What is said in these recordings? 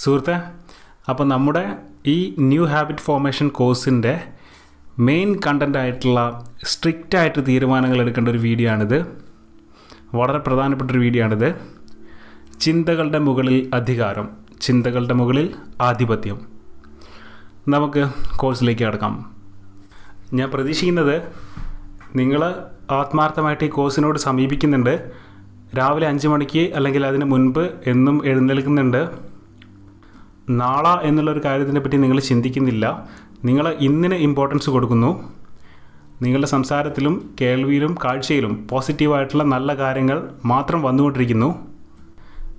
സുഹൃത്തെ അപ്പോൾ നമ്മുടെ ഈ ന്യൂ ഹാബിറ്റ് ഫോർമേഷൻ കോഴ്സിന്റെ മെയിൻ കണ്ടന്റ് ആയിട്ടുള്ള സ്ട്രിക്റ്റ് ആയിട്ട് തീരുമാനങ്ങൾ എടുക്കേണ്ട ഒരു വീഡിയോ ആണിത്. വളരെ പ്രധാനപ്പെട്ട ഒരു വീഡിയോ ആണിത്. ചിന്തകളുടെ മുകളിൽ അധികാരം ചിന്തകളുടെ മുകളിൽ ആധിപത്യം. നമുക്ക് കോഴ്സിലേക്ക് കടക്കാം. ഞാൻ പ്രതീക്ഷിക്കുന്നത് നിങ്ങൾ ആത്മാർത്ഥമായിട്ട് ഈ കോഴ്സിനോട് സമീപിക്കുന്നുണ്ട്. രാവിലെ അഞ്ച് മണിക്ക് അല്ലെങ്കിൽ അതിന് മുൻപ് എന്നും എഴുന്നേൽക്കുന്നുണ്ട്. നാളെ എന്നുള്ളൊരു കാര്യത്തിനെ പറ്റി നിങ്ങൾ ചിന്തിക്കുന്നില്ല. നിങ്ങൾ ഇന്നിന് ഇമ്പോർട്ടൻസ് കൊടുക്കുന്നു. നിങ്ങളുടെ സംസാരത്തിലും കേൾവിയിലും കാഴ്ചയിലും പോസിറ്റീവായിട്ടുള്ള നല്ല കാര്യങ്ങൾ മാത്രം വന്നുകൊണ്ടിരിക്കുന്നു.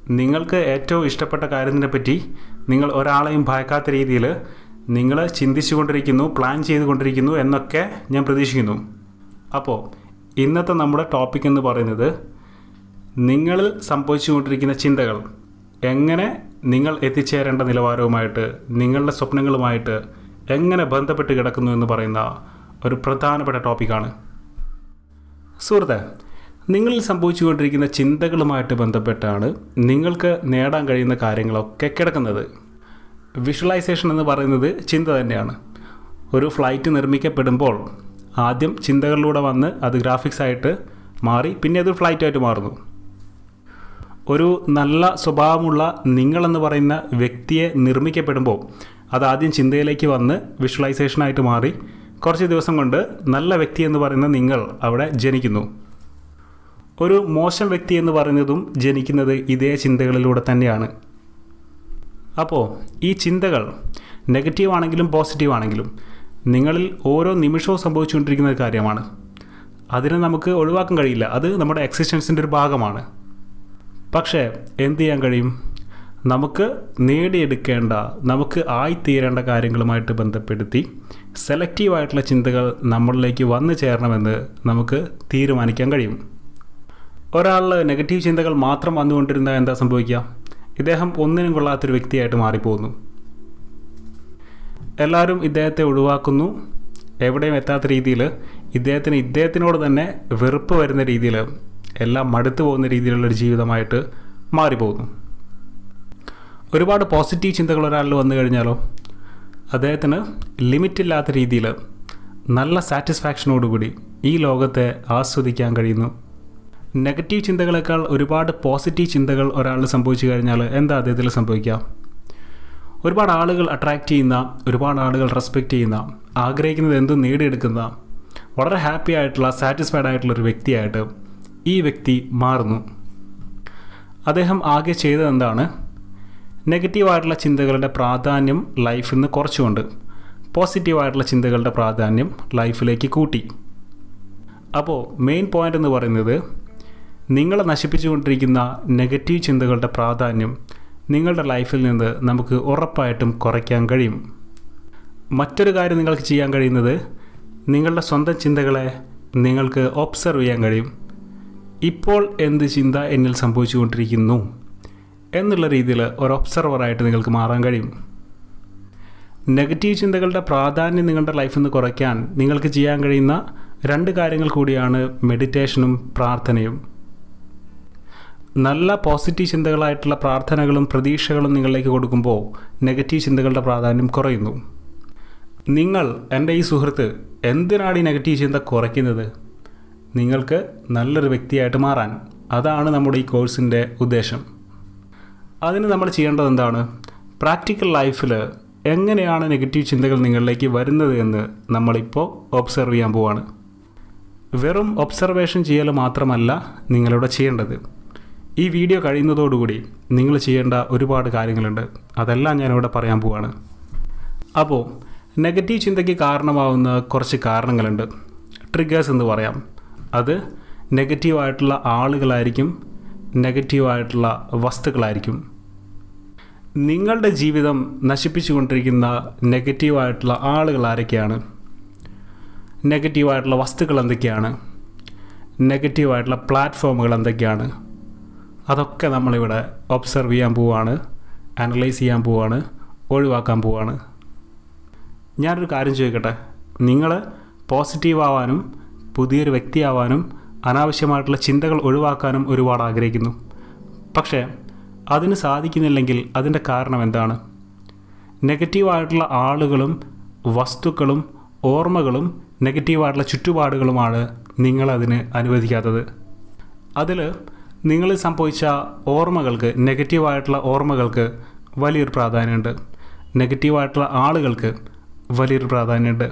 നിങ്ങൾക്ക് ഏറ്റവും ഇഷ്ടപ്പെട്ട കാര്യത്തിനെ പറ്റി നിങ്ങൾ ഒരാളെയും ഭയക്കാത്ത രീതിയിൽ നിങ്ങൾ ചിന്തിച്ചു കൊണ്ടിരിക്കുന്നു പ്ലാൻ ചെയ്തുകൊണ്ടിരിക്കുന്നു എന്നൊക്കെ ഞാൻ പ്രതീക്ഷിക്കുന്നു. അപ്പോൾ ഇന്നത്തെ നമ്മുടെ ടോപ്പിക് എന്ന് പറയുന്നത് നിങ്ങളിൽ സംഭവിച്ചുകൊണ്ടിരിക്കുന്ന ചിന്തകൾ എങ്ങനെ നിങ്ങൾ എത്തിച്ചേരേണ്ട നിലവാരവുമായിട്ട് നിങ്ങളുടെ സ്വപ്നങ്ങളുമായിട്ട് എങ്ങനെ ബന്ധപ്പെട്ട് കിടക്കുന്നു എന്ന് പറയുന്ന ഒരു പ്രധാനപ്പെട്ട ടോപ്പിക്കാണ്. സുഹൃത്തെ നിങ്ങളിൽ സംഭവിച്ചുകൊണ്ടിരിക്കുന്ന ചിന്തകളുമായിട്ട് ബന്ധപ്പെട്ടാണ് നിങ്ങൾക്ക് നേടാൻ കഴിയുന്ന കാര്യങ്ങളൊക്കെ കിടക്കുന്നത്. വിഷ്വലൈസേഷൻ എന്ന് പറയുന്നത് ചിന്ത തന്നെയാണ്. ഒരു ഫ്ലൈറ്റ് നിർമ്മിക്കപ്പെടുമ്പോൾ ആദ്യം ചിന്തകളിലൂടെ വന്ന് അത് ഗ്രാഫിക്സ് ആയിട്ട് മാറി പിന്നെ അത് ഫ്ലൈറ്റായിട്ട് മാറുന്നു. ഒരു നല്ല സ്വഭാവമുള്ള നിങ്ങളെന്ന് പറയുന്ന വ്യക്തിയെ നിർമ്മിക്കപ്പെടുമ്പോൾ അത് ആദ്യം ചിന്തയിലേക്ക് വന്ന് വിഷ്വലൈസേഷനായിട്ട് മാറി കുറച്ച് ദിവസം കൊണ്ട് നല്ല വ്യക്തി എന്ന് പറയുന്ന നിങ്ങൾ അവിടെ ജനിക്കുന്നു. ഒരു മോശം വ്യക്തി എന്ന് പറയുന്നതും ജനിക്കുന്നത് ഇതേ ചിന്തകളിലൂടെ തന്നെയാണ്. അപ്പോൾ ഈ ചിന്തകൾ നെഗറ്റീവ് ആണെങ്കിലും പോസിറ്റീവ് ആണെങ്കിലും നിങ്ങളിൽ ഓരോ നിമിഷവും സംഭവിച്ചുകൊണ്ടിരിക്കുന്ന കാര്യമാണ്. അതിനെ നമുക്ക് ഒഴിവാക്കാൻ കഴിയില്ല. അത് നമ്മുടെ എക്സിസ്റ്റൻസിന്റെ ഒരു ഭാഗമാണ്. പക്ഷേ എന്ത് ചെയ്യാൻ കഴിയും? നമുക്ക് നേടിയെടുക്കേണ്ട നമുക്ക് ആയിത്തീരേണ്ട കാര്യങ്ങളുമായിട്ട് ബന്ധപ്പെടുത്തി സെലക്റ്റീവായിട്ടുള്ള ചിന്തകൾ നമ്മളിലേക്ക് വന്നു ചേരണമെന്ന് നമുക്ക് തീരുമാനിക്കാൻ കഴിയും. ഒരാളിൽ നെഗറ്റീവ് ചിന്തകൾ മാത്രം വന്നുകൊണ്ടിരുന്നാൽ എന്താ സംഭവിക്കുക? ഇദ്ദേഹം ഒന്നിനും കൊള്ളാത്തൊരു വ്യക്തിയായിട്ട് മാറിപ്പോകുന്നു. എല്ലാവരും ഇദ്ദേഹത്തെ ഒഴിവാക്കുന്നു. എവിടെയും എത്താത്ത രീതിയിൽ ഇദ്ദേഹത്തിന് ഇദ്ദേഹത്തിനോട് തന്നെ വെറുപ്പ് വരുന്ന രീതിയിൽ എല്ലാം മടുത്തു പോകുന്ന രീതിയിലുള്ളൊരു ജീവിതമായിട്ട് മാറിപ്പോകുന്നു. ഒരുപാട് പോസിറ്റീവ് ചിന്തകൾ ഒരാളിൽ വന്നു കഴിഞ്ഞാലോ അദ്ദേഹത്തിന് ലിമിറ്റില്ലാത്ത രീതിയിൽ നല്ല സാറ്റിസ്ഫാക്ഷനോടുകൂടി ഈ ലോകത്തെ ആസ്വദിക്കാൻ കഴിയുന്നു. നെഗറ്റീവ് ചിന്തകളേക്കാൾ ഒരുപാട് പോസിറ്റീവ് ചിന്തകൾ ഒരാളിൽ സംഭവിച്ചു കഴിഞ്ഞാൽ എന്താ അദ്ദേഹത്തിൽ സംഭവിക്കാം ഒരുപാട് ആളുകൾ അട്രാക്റ്റ് ചെയ്യുന്ന ഒരുപാട് ആളുകൾ റെസ്പെക്റ്റ് ചെയ്യുന്ന ആഗ്രഹിക്കുന്നത് എന്തും നേടിയെടുക്കുന്ന വളരെ ഹാപ്പി ആയിട്ടുള്ള സാറ്റിസ്ഫൈഡ് ആയിട്ടുള്ള ഒരു വ്യക്തിയായിട്ട് ഈ വ്യക്തി മാറുന്നു. അദ്ദേഹം ആകെ ചെയ്തതെന്താണ് നെഗറ്റീവായിട്ടുള്ള ചിന്തകളുടെ പ്രാധാന്യം ലൈഫിൽ നിന്ന് കുറച്ചുകൊണ്ട് പോസിറ്റീവായിട്ടുള്ള ചിന്തകളുടെ പ്രാധാന്യം ലൈഫിലേക്ക് കൂട്ടി. അപ്പോൾ മെയിൻ പോയിന്റ് എന്ന് പറയുന്നത് നിങ്ങളെ നശിപ്പിച്ചുകൊണ്ടിരിക്കുന്ന നെഗറ്റീവ് ചിന്തകളുടെ പ്രാധാന്യം നിങ്ങളുടെ ലൈഫിൽ നിന്ന് നമുക്ക് ഉറപ്പായിട്ടും കുറയ്ക്കാൻ കഴിയും. മറ്റൊരു കാര്യം നിങ്ങൾക്ക് ചെയ്യാൻ കഴിയുന്നത് നിങ്ങളുടെ സ്വന്തം ചിന്തകളെ നിങ്ങൾക്ക് ഒബ്സർവ് ചെയ്യാൻ കഴിയും. ഇപ്പോൾ എന്ത് ചിന്ത എന്നിൽ സംഭവിച്ചുകൊണ്ടിരിക്കുന്നു എന്നുള്ള രീതിയിൽ ഒരു ഒബ്സർവറായിട്ട് നിങ്ങൾക്ക് മാറാൻ കഴിയും. നെഗറ്റീവ് ചിന്തകളുടെ പ്രാധാന്യം നിങ്ങളുടെ ലൈഫിൽ നിന്ന് കുറയ്ക്കാൻ നിങ്ങൾക്ക് ചെയ്യാൻ കഴിയുന്ന രണ്ട് കാര്യങ്ങൾ കൂടിയാണ് മെഡിറ്റേഷനും പ്രാർത്ഥനയും. നല്ല പോസിറ്റീവ് ചിന്തകളായിട്ടുള്ള പ്രാർത്ഥനകളും പ്രതീക്ഷകളും നിങ്ങളിലേക്ക് കൊടുക്കുമ്പോൾ നെഗറ്റീവ് ചിന്തകളുടെ പ്രാധാന്യം കുറയുന്നു. നിങ്ങൾ എന്റെ ഈ സുഹൃത്ത് എന്തിനാണ് ഈ നെഗറ്റീവ് ചിന്ത കുറയ്ക്കുന്നത്? നിങ്ങൾക്ക് നല്ലൊരു വ്യക്തിയായിട്ട് മാറാൻ. അതാണ് നമ്മുടെ ഈ കോഴ്സിന്റെ ഉദ്ദേശം. അതിന് നമ്മൾ ചെയ്യേണ്ടത് എന്താണ്? പ്രാക്ടിക്കൽ ലൈഫിൽ എങ്ങനെയാണ് നെഗറ്റീവ് ചിന്തകൾ നിങ്ങളിലേക്ക് വരുന്നത് എന്ന് നമ്മളിപ്പോൾ ഒബ്സർവ് ചെയ്യാൻ പോവാണ്. വെറും ഒബ്സർവേഷൻ ചെയ്യൽ മാത്രമല്ല നിങ്ങളിവിടെ ചെയ്യേണ്ടത്. ഈ വീഡിയോ കഴിയുന്നതോടുകൂടി നിങ്ങൾ ചെയ്യേണ്ട ഒരുപാട് കാര്യങ്ങളുണ്ട്. അതെല്ലാം ഞാനിവിടെ പറയാൻ പോവാണ്. അപ്പോൾ നെഗറ്റീവ് ചിന്തയ്ക്ക് കാരണമാവുന്ന കുറച്ച് കാരണങ്ങളുണ്ട്. ട്രിഗേഴ്സ് എന്ന് പറയാം. അത് നെഗറ്റീവായിട്ടുള്ള ആളുകളായിരിക്കും നെഗറ്റീവായിട്ടുള്ള വസ്തുക്കളായിരിക്കും. നിങ്ങളുടെ ജീവിതം നശിപ്പിച്ചു കൊണ്ടിരിക്കുന്ന നെഗറ്റീവായിട്ടുള്ള ആളുകൾ ആരൊക്കെയാണ്? നെഗറ്റീവായിട്ടുള്ള വസ്തുക്കൾ എന്തൊക്കെയാണ്? നെഗറ്റീവായിട്ടുള്ള പ്ലാറ്റ്ഫോമുകൾ എന്തൊക്കെയാണ്? അതൊക്കെ നമ്മളിവിടെ ഒബ്സർവ് ചെയ്യാൻ പോവുകയാണ് അനലൈസ് ചെയ്യാൻ പോവുകയാണ് ഒഴിവാക്കാൻ പോവുകയാണ് ഞാനൊരു കാര്യം ചോദിക്കട്ടെ? നിങ്ങൾ പോസിറ്റീവ് ആവാനും പുതിയൊരു വ്യക്തിയാവാനും അനാവശ്യമായിട്ടുള്ള ചിന്തകൾ ഒഴിവാക്കാനും ഒരുപാട് ആഗ്രഹിക്കുന്നു. പക്ഷേ അതിന് സാധിക്കുന്നില്ലെങ്കിൽ അതിന്റെ കാരണം എന്താണ്? നെഗറ്റീവായിട്ടുള്ള ആളുകളും വസ്തുക്കളും ഓർമ്മകളും നെഗറ്റീവായിട്ടുള്ള ചുറ്റുപാടുകളുമാണ് നിങ്ങളതിന് അനുവദിക്കാത്തത്. അതിൽ നിങ്ങൾ സംഭവിച്ച ഓർമ്മകൾക്ക് നെഗറ്റീവായിട്ടുള്ള ഓർമ്മകൾക്ക് വലിയൊരു പ്രാധാന്യമുണ്ട്. നെഗറ്റീവായിട്ടുള്ള ആളുകൾക്ക് വലിയൊരു പ്രാധാന്യമുണ്ട്.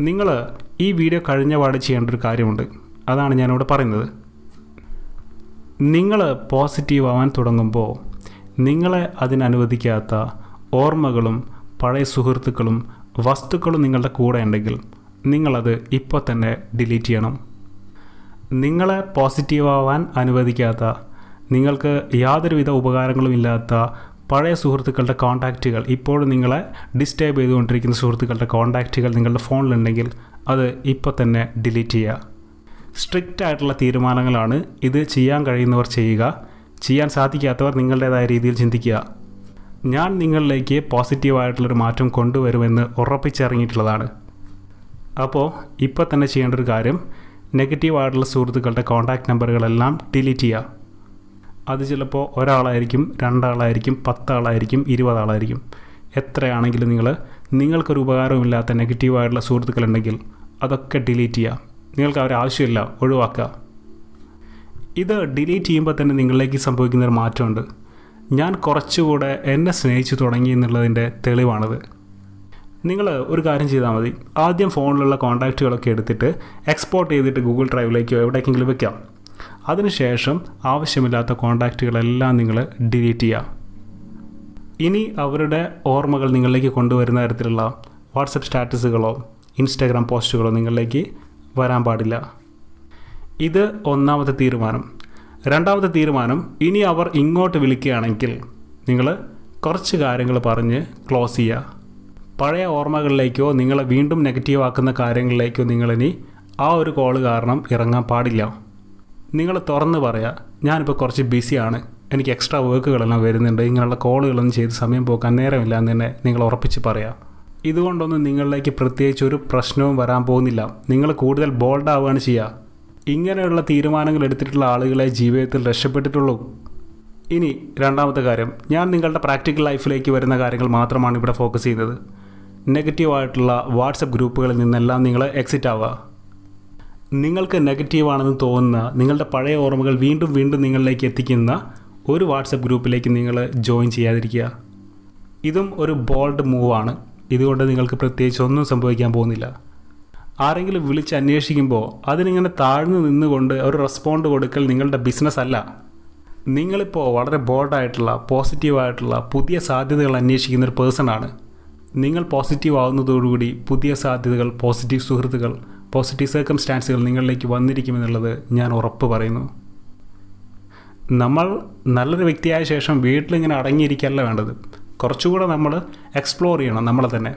നിങ്ങൾ ഈ വീഡിയോ കഴിഞ്ഞ പാട് ചെയ്യേണ്ട ഒരു കാര്യമുണ്ട്. അതാണ് ഞാനിവിടെ പറയുന്നത്. നിങ്ങൾ പോസിറ്റീവ് ആവാൻ തുടങ്ങുമ്പോൾ നിങ്ങളെ അതിനനുവദിക്കാത്ത ഓർമ്മകളും പഴയ സുഹൃത്തുക്കളും വസ്തുക്കളും നിങ്ങളുടെ കൂടെ ഉണ്ടെങ്കിൽ നിങ്ങളത് ഇപ്പോൾ തന്നെ ഡിലീറ്റ് ചെയ്യണം. നിങ്ങളെ പോസിറ്റീവ് ആവാൻ അനുവദിക്കാത്ത നിങ്ങൾക്ക് യാതൊരുവിധ ഉപകാരങ്ങളും ഇല്ലാത്ത പഴയ സുഹൃത്തുക്കളുടെ കോൺടാക്റ്റുകൾ ഇപ്പോഴും നിങ്ങളെ ഡിസ്റ്റേബ് ചെയ്തുകൊണ്ടിരിക്കുന്ന സുഹൃത്തുക്കളുടെ കോൺടാക്റ്റുകൾ നിങ്ങളുടെ ഫോണിലുണ്ടെങ്കിൽ അത് ഇപ്പോൾ തന്നെ ഡിലീറ്റ് ചെയ്യുക സ്ട്രിക്റ്റ് ആയിട്ടുള്ള തീരുമാനങ്ങളാണ് ഇത് ചെയ്യാൻ കഴിയുന്നവർ ചെയ്യുക. ചെയ്യാൻ സാധിക്കാത്തവർ നിങ്ങളുടേതായ രീതിയിൽ ചിന്തിക്കുക. ഞാൻ നിങ്ങളിലേക്ക് പോസിറ്റീവായിട്ടുള്ളൊരു മാറ്റം കൊണ്ടുവരുമെന്ന് ഉറപ്പിച്ചിറങ്ങിയിട്ടുള്ളതാണ് അപ്പോൾ ഇപ്പോൾ തന്നെ ചെയ്യേണ്ട ഒരു കാര്യം നെഗറ്റീവായിട്ടുള്ള സുഹൃത്തുക്കളുടെ കോൺടാക്റ്റ് നമ്പറുകളെല്ലാം ഡിലീറ്റ് ചെയ്യുക അത് ചിലപ്പോൾ ഒരാളായിരിക്കും രണ്ടാളായിരിക്കും പത്താളായിരിക്കും ഇരുപതാളായിരിക്കും. എത്രയാണെങ്കിലും നിങ്ങൾ നിങ്ങൾക്കൊരു ഉപകാരമില്ലാത്ത നെഗറ്റീവായിട്ടുള്ള സുഹൃത്തുക്കളുണ്ടെങ്കിൽ അതൊക്കെ ഡിലീറ്റ് ചെയ്യുക നിങ്ങൾക്ക് അവരെ ആവശ്യമില്ല ഒഴിവാക്കുക. ഇത് ഡിലീറ്റ് ചെയ്യുമ്പോൾ തന്നെ നിങ്ങളിലേക്ക് സംഭവിക്കുന്ന ഒരു മാറ്റമുണ്ട്. ഞാൻ കുറച്ചുകൂടെ എന്നെ സ്നേഹിച്ചു തുടങ്ങി എന്നുള്ളതിന്റെ തെളിവാണത്. നിങ്ങൾ ഒരു കാര്യം ചെയ്താൽ മതി. ആദ്യം ഫോണിലുള്ള കോൺടാക്റ്റുകളൊക്കെ എടുത്തിട്ട് എക്സ്പോർട്ട് ചെയ്തിട്ട് ഗൂഗിൾ ഡ്രൈവിലേക്കോ എവിടേക്കെങ്കിലും വെക്കാം. അതിനുശേഷം ആവശ്യമില്ലാത്ത കോൺടാക്റ്റുകളെല്ലാം നിങ്ങൾ ഡിലീറ്റ് ചെയ്യുക ഇനി അവരുടെ ഓർമ്മകൾ നിങ്ങളിലേക്ക് കൊണ്ടുവരുന്ന തരത്തിലുള്ള വാട്സപ്പ് സ്റ്റാറ്റസുകളോ ഇൻസ്റ്റാഗ്രാം പോസ്റ്റുകളോ നിങ്ങളിലേക്ക് വരാൻ പാടില്ല. ഇത് ഒന്നാമത്തെ തീരുമാനം. രണ്ടാമത്തെ തീരുമാനം ഇനി അവർ ഇങ്ങോട്ട് വിളിക്കുകയാണെങ്കിൽ നിങ്ങൾ കുറച്ച് കാര്യങ്ങൾ പറഞ്ഞ് ക്ലോസ് ചെയ്യുക. പഴയ ഓർമ്മകളിലേക്കോ നിങ്ങളെ വീണ്ടും നെഗറ്റീവ് ആക്കുന്ന കാര്യങ്ങളിലേക്കോ നിങ്ങളിനി ആ ഒരു കോൾ കാരണം ഇറങ്ങാൻ പാടില്ല. നിങ്ങൾ തുറന്ന് പറയുക ഞാനിപ്പോൾ കുറച്ച് ബിസിയാണ് എനിക്ക് എക്സ്ട്രാ വർക്കുകളെല്ലാം വരുന്നുണ്ട്. ഇങ്ങനെയുള്ള കോളുകളൊന്നും ചെയ്ത് സമയം പോക്കാൻ നേരമില്ല എന്ന് തന്നെ നിങ്ങൾ ഉറപ്പിച്ച് പറയാം. ഇതുകൊണ്ടൊന്നും നിങ്ങളിലേക്ക് പ്രത്യേകിച്ച് ഒരു പ്രശ്നവും വരാൻ പോകുന്നില്ല. നിങ്ങൾ കൂടുതൽ ബോൾഡ് ആവുകയാണ് ചെയ്യുക. ഇങ്ങനെയുള്ള തീരുമാനങ്ങൾ എടുത്തിട്ടുള്ള ആളുകളെ ജീവിതത്തിൽ രക്ഷപ്പെട്ടിട്ടുള്ളൂ. ഇനി രണ്ടാമത്തെ കാര്യം. ഞാൻ നിങ്ങളുടെ പ്രാക്ടിക്കൽ ലൈഫിലേക്ക് വരുന്ന കാര്യങ്ങൾ മാത്രമാണ് ഇവിടെ ഫോക്കസ് ചെയ്യുന്നത്. നെഗറ്റീവായിട്ടുള്ള വാട്സപ്പ് ഗ്രൂപ്പുകളിൽ നിന്നെല്ലാം നിങ്ങൾ എക്സിറ്റ് ആവുക. നിങ്ങൾക്ക് നെഗറ്റീവാണെന്ന് തോന്നുന്ന നിങ്ങളുടെ പഴയ ഓർമ്മകൾ വീണ്ടും വീണ്ടും നിങ്ങളിലേക്ക് എത്തിക്കുന്ന ഒരു വാട്സപ്പ് ഗ്രൂപ്പിലേക്ക് നിങ്ങൾ ജോയിൻ ചെയ്യാതിരിക്കുക. ഇതും ഒരു ബോൾഡ് മൂവാണ് ഇതുകൊണ്ട് നിങ്ങൾക്ക് പ്രത്യേകിച്ച് ഒന്നും സംഭവിക്കാൻ പോകുന്നില്ല. ആരെങ്കിലും വിളിച്ച് അന്വേഷിക്കുമ്പോൾ അതിനിങ്ങനെ താഴ്ന്നു നിന്നുകൊണ്ട് ഒരു റെസ്പോണ്ട് കൊടുക്കൽ നിങ്ങളുടെ ബിസിനസ് അല്ല. നിങ്ങളിപ്പോൾ വളരെ ബോൾഡായിട്ടുള്ള പോസിറ്റീവായിട്ടുള്ള പുതിയ സാധ്യതകൾ അന്വേഷിക്കുന്ന ഒരു പേഴ്സണാണ് നിങ്ങൾ പോസിറ്റീവ് ആവുന്നതോടുകൂടി പുതിയ സാധ്യതകൾ പോസിറ്റീവ് സുഹൃത്തുക്കൾ പോസിറ്റീവ് സർക്കംസ്റ്റാൻസുകൾ നിങ്ങളിലേക്ക് വന്നിരിക്കുമെന്നുള്ളത് ഞാൻ ഉറപ്പ് പറയുന്നു. നമ്മൾ നല്ലൊരു വ്യക്തിയായ ശേഷം വീട്ടിലിങ്ങനെ അടങ്ങിയിരിക്കല്ല വേണ്ടത്. കുറച്ചുകൂടെ നമ്മൾ എക്സ്പ്ലോർ ചെയ്യണം നമ്മളെ തന്നെ.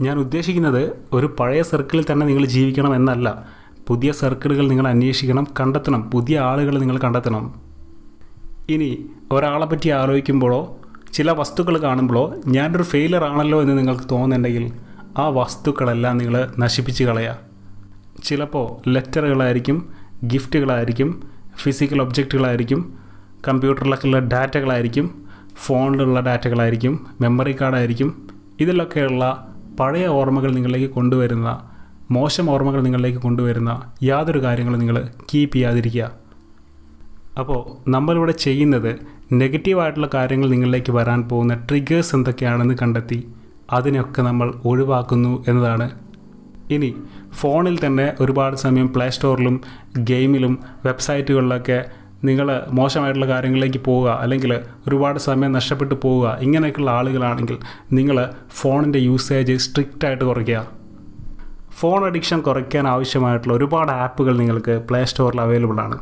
ഞാൻ ഉദ്ദേശിക്കുന്നത് ഒരു പഴയ സർക്കിളിൽ തന്നെ നിങ്ങൾ ജീവിക്കണം എന്നല്ല. പുതിയ സർക്കിളുകൾ നിങ്ങൾ അന്വേഷിക്കണം കണ്ടെത്തണം. പുതിയ ആളുകൾ നിങ്ങൾ കണ്ടെത്തണം. ഇനി ഒരാളെ പറ്റി ആലോചിക്കുമ്പോഴോ ചില വസ്തുക്കൾ കാണുമ്പോഴോ ഞാനൊരു ഫെയിലർ ആണല്ലോ എന്ന് നിങ്ങൾക്ക് തോന്നുന്നുണ്ടെങ്കിൽ ആ വസ്തുക്കളെല്ലാം നിങ്ങൾ നശിപ്പിച്ച് കളയുക ചിലപ്പോൾ ലെറ്ററുകളായിരിക്കും ഗിഫ്റ്റുകളായിരിക്കും ഫിസിക്കൽ ഒബ്ജക്റ്റുകളായിരിക്കും കമ്പ്യൂട്ടറിലൊക്കെയുള്ള ഡാറ്റകളായിരിക്കും ഫോണിലുള്ള ഡാറ്റകളായിരിക്കും മെമ്മറി കാർഡായിരിക്കും ഇതിലൊക്കെയുള്ള പഴയ ഓർമ്മകൾ നിങ്ങളിലേക്ക് കൊണ്ടുവരുന്ന മോശം ഓർമ്മകൾ നിങ്ങളിലേക്ക് കൊണ്ടുവരുന്ന യാതൊരു കാര്യങ്ങളും നിങ്ങൾ കീപ്പ് ചെയ്യാതിരിക്കുക. അപ്പോൾ നമ്മളിവിടെ ചെയ്യുന്നത് നെഗറ്റീവായിട്ടുള്ള കാര്യങ്ങൾ നിങ്ങളിലേക്ക് വരാൻ പോകുന്ന ട്രിഗേഴ്സ് എന്തൊക്കെയാണെന്ന് കണ്ടെത്തി അതിനൊക്കെ നമ്മൾ ഒഴിവാക്കുന്നു എന്നതാണ്. ഇനി ഫോണിൽ തന്നെ ഒരുപാട് സമയം പ്ലേ സ്റ്റോറിലും ഗെയിമിലും വെബ്സൈറ്റുകളിലൊക്കെ നിങ്ങൾ മോശമായിട്ടുള്ള കാര്യങ്ങളിലേക്ക് പോവുക അല്ലെങ്കിൽ ഒരുപാട് സമയം നഷ്ടപ്പെട്ടു പോവുക ഇങ്ങനെയൊക്കെയുള്ള ആളുകളാണെങ്കിൽ നിങ്ങൾ ഫോണിന്റെ യൂസേജ് സ്ട്രിക്റ്റായിട്ട് കുറയ്ക്കുക. ഫോൺ അഡിക്ഷൻ കുറയ്ക്കാൻ ആവശ്യമായിട്ടുള്ള ഒരുപാട് ആപ്പുകൾ നിങ്ങൾക്ക് പ്ലേ സ്റ്റോറിൽ അവൈലബിൾ ആണ്.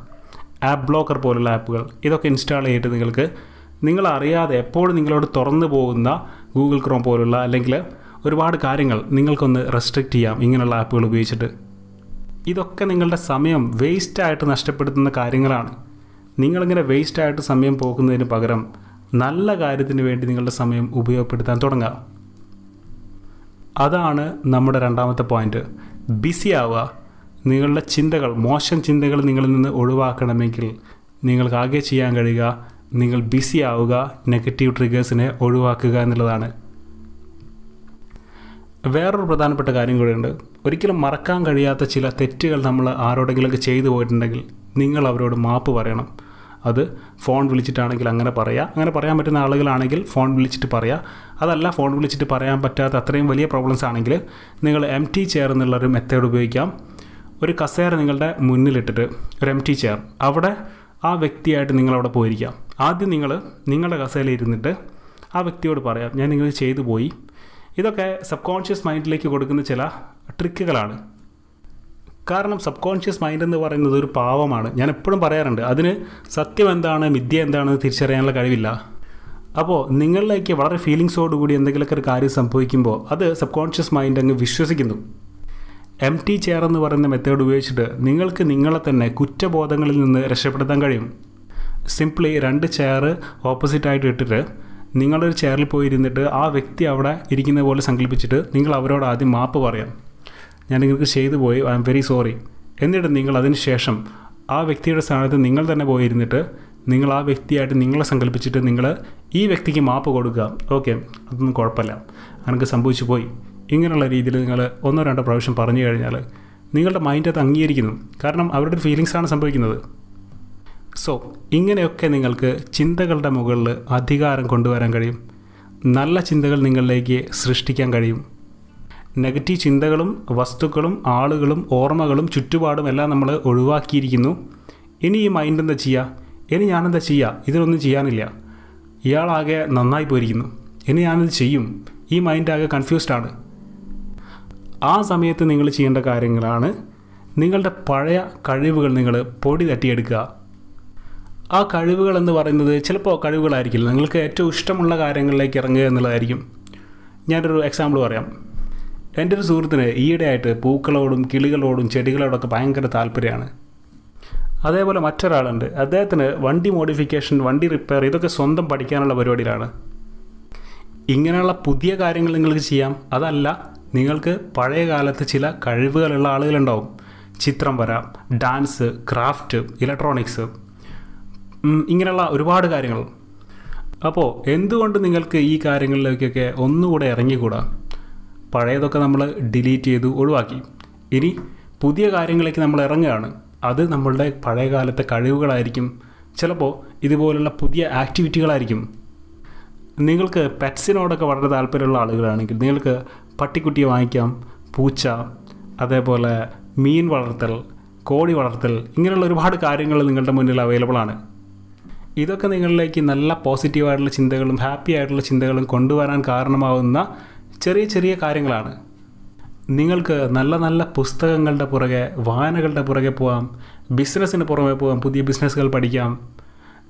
ആപ്പ് ബ്ലോക്കർ പോലുള്ള ആപ്പുകൾ. ഇതൊക്കെ ഇൻസ്റ്റാൾ ചെയ്തിട്ട് നിങ്ങൾക്ക് നിങ്ങൾ അറിയാതെ എപ്പോഴും നിങ്ങളോട് തുറന്നു പോകുന്ന ഗൂഗിൾ ക്രോം പോലുള്ള അല്ലെങ്കിൽ ഒരുപാട് കാര്യങ്ങൾ നിങ്ങൾക്കൊന്ന് റെസ്ട്രിക്റ്റ് ചെയ്യാം ഇങ്ങനെയുള്ള ആപ്പുകൾ ഉപയോഗിച്ചിട്ട്. ഇതൊക്കെ നിങ്ങളുടെ സമയം വേസ്റ്റായിട്ട് നഷ്ടപ്പെടുത്തുന്ന കാര്യങ്ങളാണ്. നിങ്ങളിങ്ങനെ വേസ്റ്റായിട്ട് സമയം പോകുന്നതിന് പകരം നല്ല കാര്യത്തിന് വേണ്ടി നിങ്ങളുടെ സമയം ഉപയോഗപ്പെടുത്താൻ തുടങ്ങുക അതാണ് നമ്മുടെ രണ്ടാമത്തെ പോയിന്റ് ബിസി ആവുക. നിങ്ങളുടെ ചിന്തകൾ മോശം ചിന്തകൾ നിങ്ങളിൽ നിന്ന് ഒഴിവാക്കണമെങ്കിൽ നിങ്ങൾക്ക് ആകെ ചെയ്യാൻ കഴിയുക നിങ്ങൾ ബിസി ആവുക നെഗറ്റീവ് ട്രിഗേഴ്സിനെ ഒഴിവാക്കുക എന്നുള്ളതാണ്. വേറൊരു പ്രധാനപ്പെട്ട കാര്യം കൂടെയുണ്ട്. ഒരിക്കലും മറക്കാൻ കഴിയാത്ത ചില തെറ്റുകൾ നമ്മൾ ആരോടെങ്കിലുമൊക്കെ ചെയ്തു പോയിട്ടുണ്ടെങ്കിൽ നിങ്ങൾ അവരോട് മാപ്പ് പറയണം. അത് ഫോൺ വിളിച്ചിട്ടാണെങ്കിൽ അങ്ങനെ പറയാം. അങ്ങനെ പറയാൻ പറ്റുന്ന ആളുകളാണെങ്കിൽ ഫോൺ വിളിച്ചിട്ട് പറയാം. അതല്ല ഫോൺ വിളിച്ചിട്ട് പറയാൻ പറ്റാത്ത അത്രയും വലിയ പ്രോബ്ലംസ് ആണെങ്കിൽ നിങ്ങൾ എം ടി ചെയർ എന്നുള്ളൊരു മെത്തേഡ് ഉപയോഗിക്കാം. ഒരു കസേര നിങ്ങളുടെ മുന്നിലിട്ടിട്ട് ഒരു എം ടി ചെയർ അവിടെ ആ വ്യക്തിയായിട്ട് നിങ്ങളവിടെ പോയിരിക്കാം. ആദ്യം നിങ്ങൾ നിങ്ങളുടെ കസേരയിൽ ഇരുന്നിട്ട് ആ വ്യക്തിയോട് പറയാം ഞാൻ നിങ്ങൾ ചെയ്തു പോയി. ഇതൊക്കെ സബ് കോൺഷ്യസ് മൈൻഡിലേക്ക് കൊടുക്കുന്ന ചില ട്രിക്കുകളാണ് കാരണം സബ് കോൺഷ്യസ് മൈൻഡ് എന്ന് പറയുന്നത് ഒരു പാവമാണ്. ഞാൻ എപ്പോഴും പറയാറുണ്ട് അതിന് സത്യം എന്താണ് മിഥ്യ എന്താണെന്ന് തിരിച്ചറിയാനുള്ള കഴിവില്ല. അപ്പോൾ നിങ്ങളിലേക്ക് വളരെ ഫീലിങ്സോടുകൂടി എന്തെങ്കിലുമൊക്കെ ഒരു കാര്യം സംഭവിക്കുമ്പോൾ അത് സബ് കോൺഷ്യസ് മൈൻഡ് അങ്ങ് വിശ്വസിക്കുന്നു. എം ടി ചെയർ എന്ന് പറയുന്ന മെത്തേഡ് ഉപയോഗിച്ചിട്ട് നിങ്ങൾക്ക് നിങ്ങളെ തന്നെ കുറ്റബോധങ്ങളിൽ നിന്ന് രക്ഷപ്പെടുത്താൻ കഴിയും. സിംപ്ലി രണ്ട് ചെയർ ഓപ്പോസിറ്റായിട്ട് ഇട്ടിട്ട് നിങ്ങളൊരു ചെയറിൽ പോയി ഇരുന്നിട്ട് ആ വ്യക്തി അവിടെ ഇരിക്കുന്ന പോലെ സങ്കല്പിച്ചിട്ട് നിങ്ങൾ അവരോട് ആദ്യം മാപ്പ് പറയാം. ഞാൻ നിങ്ങൾക്ക് ചെയ്തു പോയി. ഐ എം വെരി സോറി എന്നിട്ട് നിങ്ങൾ അതിന് ശേഷം ആ വ്യക്തിയുടെ സ്ഥാനത്ത് നിങ്ങൾ തന്നെ പോയിരുന്നിട്ട് നിങ്ങൾ ആ വ്യക്തിയായിട്ട് നിങ്ങളെ സങ്കല്പിച്ചിട്ട് നിങ്ങൾ ഈ വ്യക്തിക്ക് മാപ്പ് കൊടുക്കുക. ഓക്കെ അതൊന്നും കുഴപ്പമില്ല. എനിക്ക് സംഭവിച്ചു പോയി. ഇങ്ങനെയുള്ള രീതിയിൽ നിങ്ങൾ ഒന്നോ രണ്ടോ പ്രാവശ്യം പറഞ്ഞു കഴിഞ്ഞാൽ നിങ്ങളുടെ മൈൻഡ് അത് അംഗീകരിക്കുന്നു. കാരണം അവരുടെ ഫീലിങ്സാണ് സംഭവിക്കുന്നത്. സോ ഇങ്ങനെയൊക്കെ നിങ്ങൾക്ക് ചിന്തകളുടെ മുകളിൽ അധികാരം കൊണ്ടുവരാൻ കഴിയും. നല്ല ചിന്തകൾ നിങ്ങളിലേക്ക് സൃഷ്ടിക്കാൻ കഴിയും. നെഗറ്റീവ് ചിന്തകളും വസ്തുക്കളും ആളുകളും ഓർമ്മകളും ചുറ്റുപാടും എല്ലാം നമ്മൾ ഒഴിവാക്കിയിരിക്കുന്നു. ഇനി ഈ മൈൻഡ് എന്താ ചെയ്യുക ഇനി ഞാനെന്താ ചെയ്യുക ഇതിനൊന്നും ചെയ്യാനില്ല. ഇയാളാകെ നന്നായി പോയിരിക്കുന്നു. ഇനി ഞാനിത് ചെയ്യും. ഈ മൈൻഡ് ആകെ കൺഫ്യൂസ്ഡ് ആണ്. ആ സമയത്ത് നിങ്ങൾ ചെയ്യേണ്ട കാര്യങ്ങളാണ് നിങ്ങളുടെ പഴയ കഴിവുകൾ നിങ്ങൾ പൊടി തട്ടിയെടുക്കുക. ആ കഴിവുകൾ എന്ന് പറയുന്നത് ചിലപ്പോൾ കഴിവുകളായിരിക്കില്ല. നിങ്ങൾക്ക് ഏറ്റവും ഇഷ്ടമുള്ള കാര്യങ്ങളിലേക്ക് ഇറങ്ങുക എന്നുള്ളതായിരിക്കും. ഞാനൊരു എക്സാമ്പിൾ പറയാം. എന്റെ ഒരു സുഹൃത്തിന് ഈയിടെയായിട്ട് പൂക്കളോടും കിളികളോടും ചെടികളോടൊക്കെ ഭയങ്കര താല്പര്യമാണ്. അതേപോലെ മറ്റൊരാളുണ്ട്. അദ്ദേഹത്തിന് വണ്ടി മോഡിഫിക്കേഷൻ വണ്ടി റിപ്പയർ ഇതൊക്കെ സ്വന്തം പഠിക്കാനുള്ള പരിപാടിയിലാണ്. ഇങ്ങനെയുള്ള പുതിയ കാര്യങ്ങൾ നിങ്ങൾക്ക് ചെയ്യാം. അതല്ല നിങ്ങൾക്ക് പഴയ കാലത്ത് ചില കഴിവുകളുള്ള ആളുകളുണ്ടാവും. ചിത്രം വര ഡാൻസ് ക്രാഫ്റ്റ് ഇലക്ട്രോണിക്സ് ഇങ്ങനെയുള്ള ഒരുപാട് കാര്യങ്ങൾ. അപ്പോൾ എന്തുകൊണ്ട് നിങ്ങൾക്ക് ഈ കാര്യങ്ങളിലേക്കൊക്കെ ഒന്നുകൂടെ ഇറങ്ങിക്കൂടാ? പഴയതൊക്കെ നമ്മൾ ഡിലീറ്റ് ചെയ്തു ഒഴിവാക്കി. ഇനി പുതിയ കാര്യങ്ങളിലേക്ക് നമ്മൾ ഇറങ്ങുകയാണ്. അത് നമ്മളുടെ പഴയ കാലത്തെ കഴിവുകളായിരിക്കും. ചിലപ്പോൾ ഇതുപോലുള്ള പുതിയ ആക്ടിവിറ്റികളായിരിക്കും. നിങ്ങൾക്ക് പെറ്റ്സിനോടൊക്കെ വളരെ താല്പര്യമുള്ള ആളുകളാണെങ്കിൽ നിങ്ങൾക്ക് പട്ടിക്കുട്ടിയെ വാങ്ങിക്കാം പൂച്ച അതേപോലെ മീൻ വളർത്തൽ കോഴി വളർത്തൽ ഇങ്ങനെയുള്ള ഒരുപാട് കാര്യങ്ങൾ നിങ്ങളുടെ മുന്നിൽ അവൈലബിൾ ആണ്. ഇതൊക്കെ നിങ്ങളിലേക്ക് നല്ല പോസിറ്റീവായിട്ടുള്ള ചിന്തകളും ഹാപ്പി ആയിട്ടുള്ള ചിന്തകളും കൊണ്ടുവരാൻ കാരണമാവുന്ന ചെറിയ ചെറിയ കാര്യങ്ങളാണ്. നിങ്ങൾക്ക് നല്ല നല്ല പുസ്തകങ്ങളുടെ പുറകെ വായനകളുടെ പുറകെ പോകാം ബിസിനസ്സിന് പുറമെ പോകാം പുതിയ ബിസിനസ്സുകൾ പഠിക്കാം.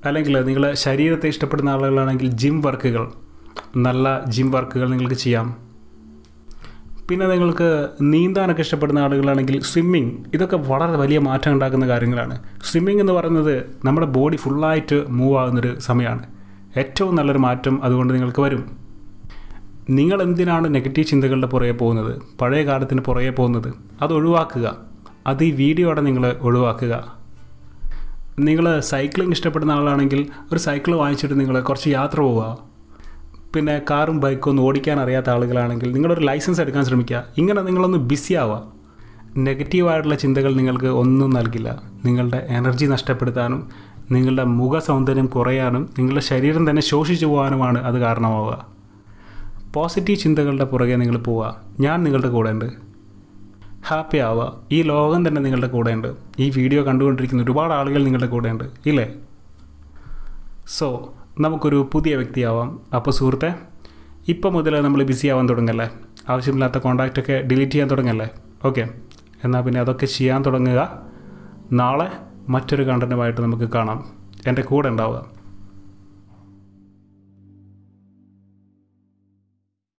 അല്ലെങ്കിൽ നിങ്ങൾ ശരീരത്തെ ഇഷ്ടപ്പെടുന്ന ആളുകളാണെങ്കിൽ ജിം വർക്കുകൾ നല്ല ജിം വർക്കുകൾ നിങ്ങൾക്ക് ചെയ്യാം. പിന്നെ നിങ്ങൾക്ക് നീന്താനൊക്കെ ഇഷ്ടപ്പെടുന്ന ആളുകളാണെങ്കിൽ സ്വിമ്മിങ് ഇതൊക്കെ വളരെ വലിയ മാറ്റം ഉണ്ടാക്കുന്ന കാര്യങ്ങളാണ്. സ്വിമ്മിങ് എന്ന് പറയുന്നത് നമ്മുടെ ബോഡി ഫുള്ളായിട്ട് മൂവ് ആകുന്നൊരു സമയമാണ്. ഏറ്റവും നല്ലൊരു മാറ്റം അതുകൊണ്ട് നിങ്ങൾക്ക് വരും. നിങ്ങൾ എന്തിനാണ് നെഗറ്റീവ് ചിന്തകളുടെ പുറകെ പോകുന്നത്? പഴയ കാലത്തിന് പുറകെ പോകുന്നത്. അത് ഒഴിവാക്കുക. അത് ഈ വീഡിയോടെ നിങ്ങൾ ഒഴിവാക്കുക. നിങ്ങൾ സൈക്ലിംഗ് ഇഷ്ടപ്പെടുന്ന ആളാണെങ്കിൽ ഒരു സൈക്കിൾ വാങ്ങിച്ചിട്ട് നിങ്ങൾ കുറച്ച് യാത്ര പോവുക. പിന്നെ കാറും ബൈക്കും ഒന്നും ഓടിക്കാൻ അറിയാത്ത ആളുകളാണെങ്കിൽ നിങ്ങളൊരു ലൈസൻസ് എടുക്കാൻ ശ്രമിക്കുക. ഇങ്ങനെ നിങ്ങളൊന്ന് ബിസി ആവുക. നെഗറ്റീവായിട്ടുള്ള ചിന്തകൾ നിങ്ങൾക്ക് ഒന്നും നൽകില്ല. നിങ്ങളുടെ എനർജി നഷ്ടപ്പെടുത്താനും നിങ്ങളുടെ മുഖ സൗന്ദര്യം കുറയാനും നിങ്ങളുടെ ശരീരം തന്നെ ശോഷിച്ചു പോകാനുമാണ് അത് കാരണമാവുക. പോസിറ്റീവ് ചിന്തകളുടെ പുറകെ നിങ്ങൾ പോവുക. ഞാൻ നിങ്ങളുടെ കൂടെ ഉണ്ട് ഹാപ്പി ആവുക. ഈ ലോകം തന്നെ നിങ്ങളുടെ കൂടെ ഉണ്ട് ഈ വീഡിയോ കണ്ടുകൊണ്ടിരിക്കുന്ന ഒരുപാട് ആളുകൾ നിങ്ങളുടെ കൂടെ ഉണ്ട് ഇല്ലേ? സോ നമുക്കൊരു പുതിയ വ്യക്തിയാവാം. അപ്പോൾ സുഹൃത്തെ ഇപ്പം മുതൽ നമ്മൾ ബിസി ആവാൻ തുടങ്ങല്ലേ? ആവശ്യമില്ലാത്ത കോണ്ടാക്റ്റൊക്കെ ഡിലീറ്റ് ചെയ്യാൻ തുടങ്ങല്ലേ? ഓക്കെ എന്നാൽ പിന്നെ അതൊക്കെ ചെയ്യാൻ തുടങ്ങുക. നാളെ മറ്റൊരു കണ്ടന്റുമായിട്ട് നമുക്ക് കാണാം. എന്റെ കൂടെ ഉണ്ടാവുക.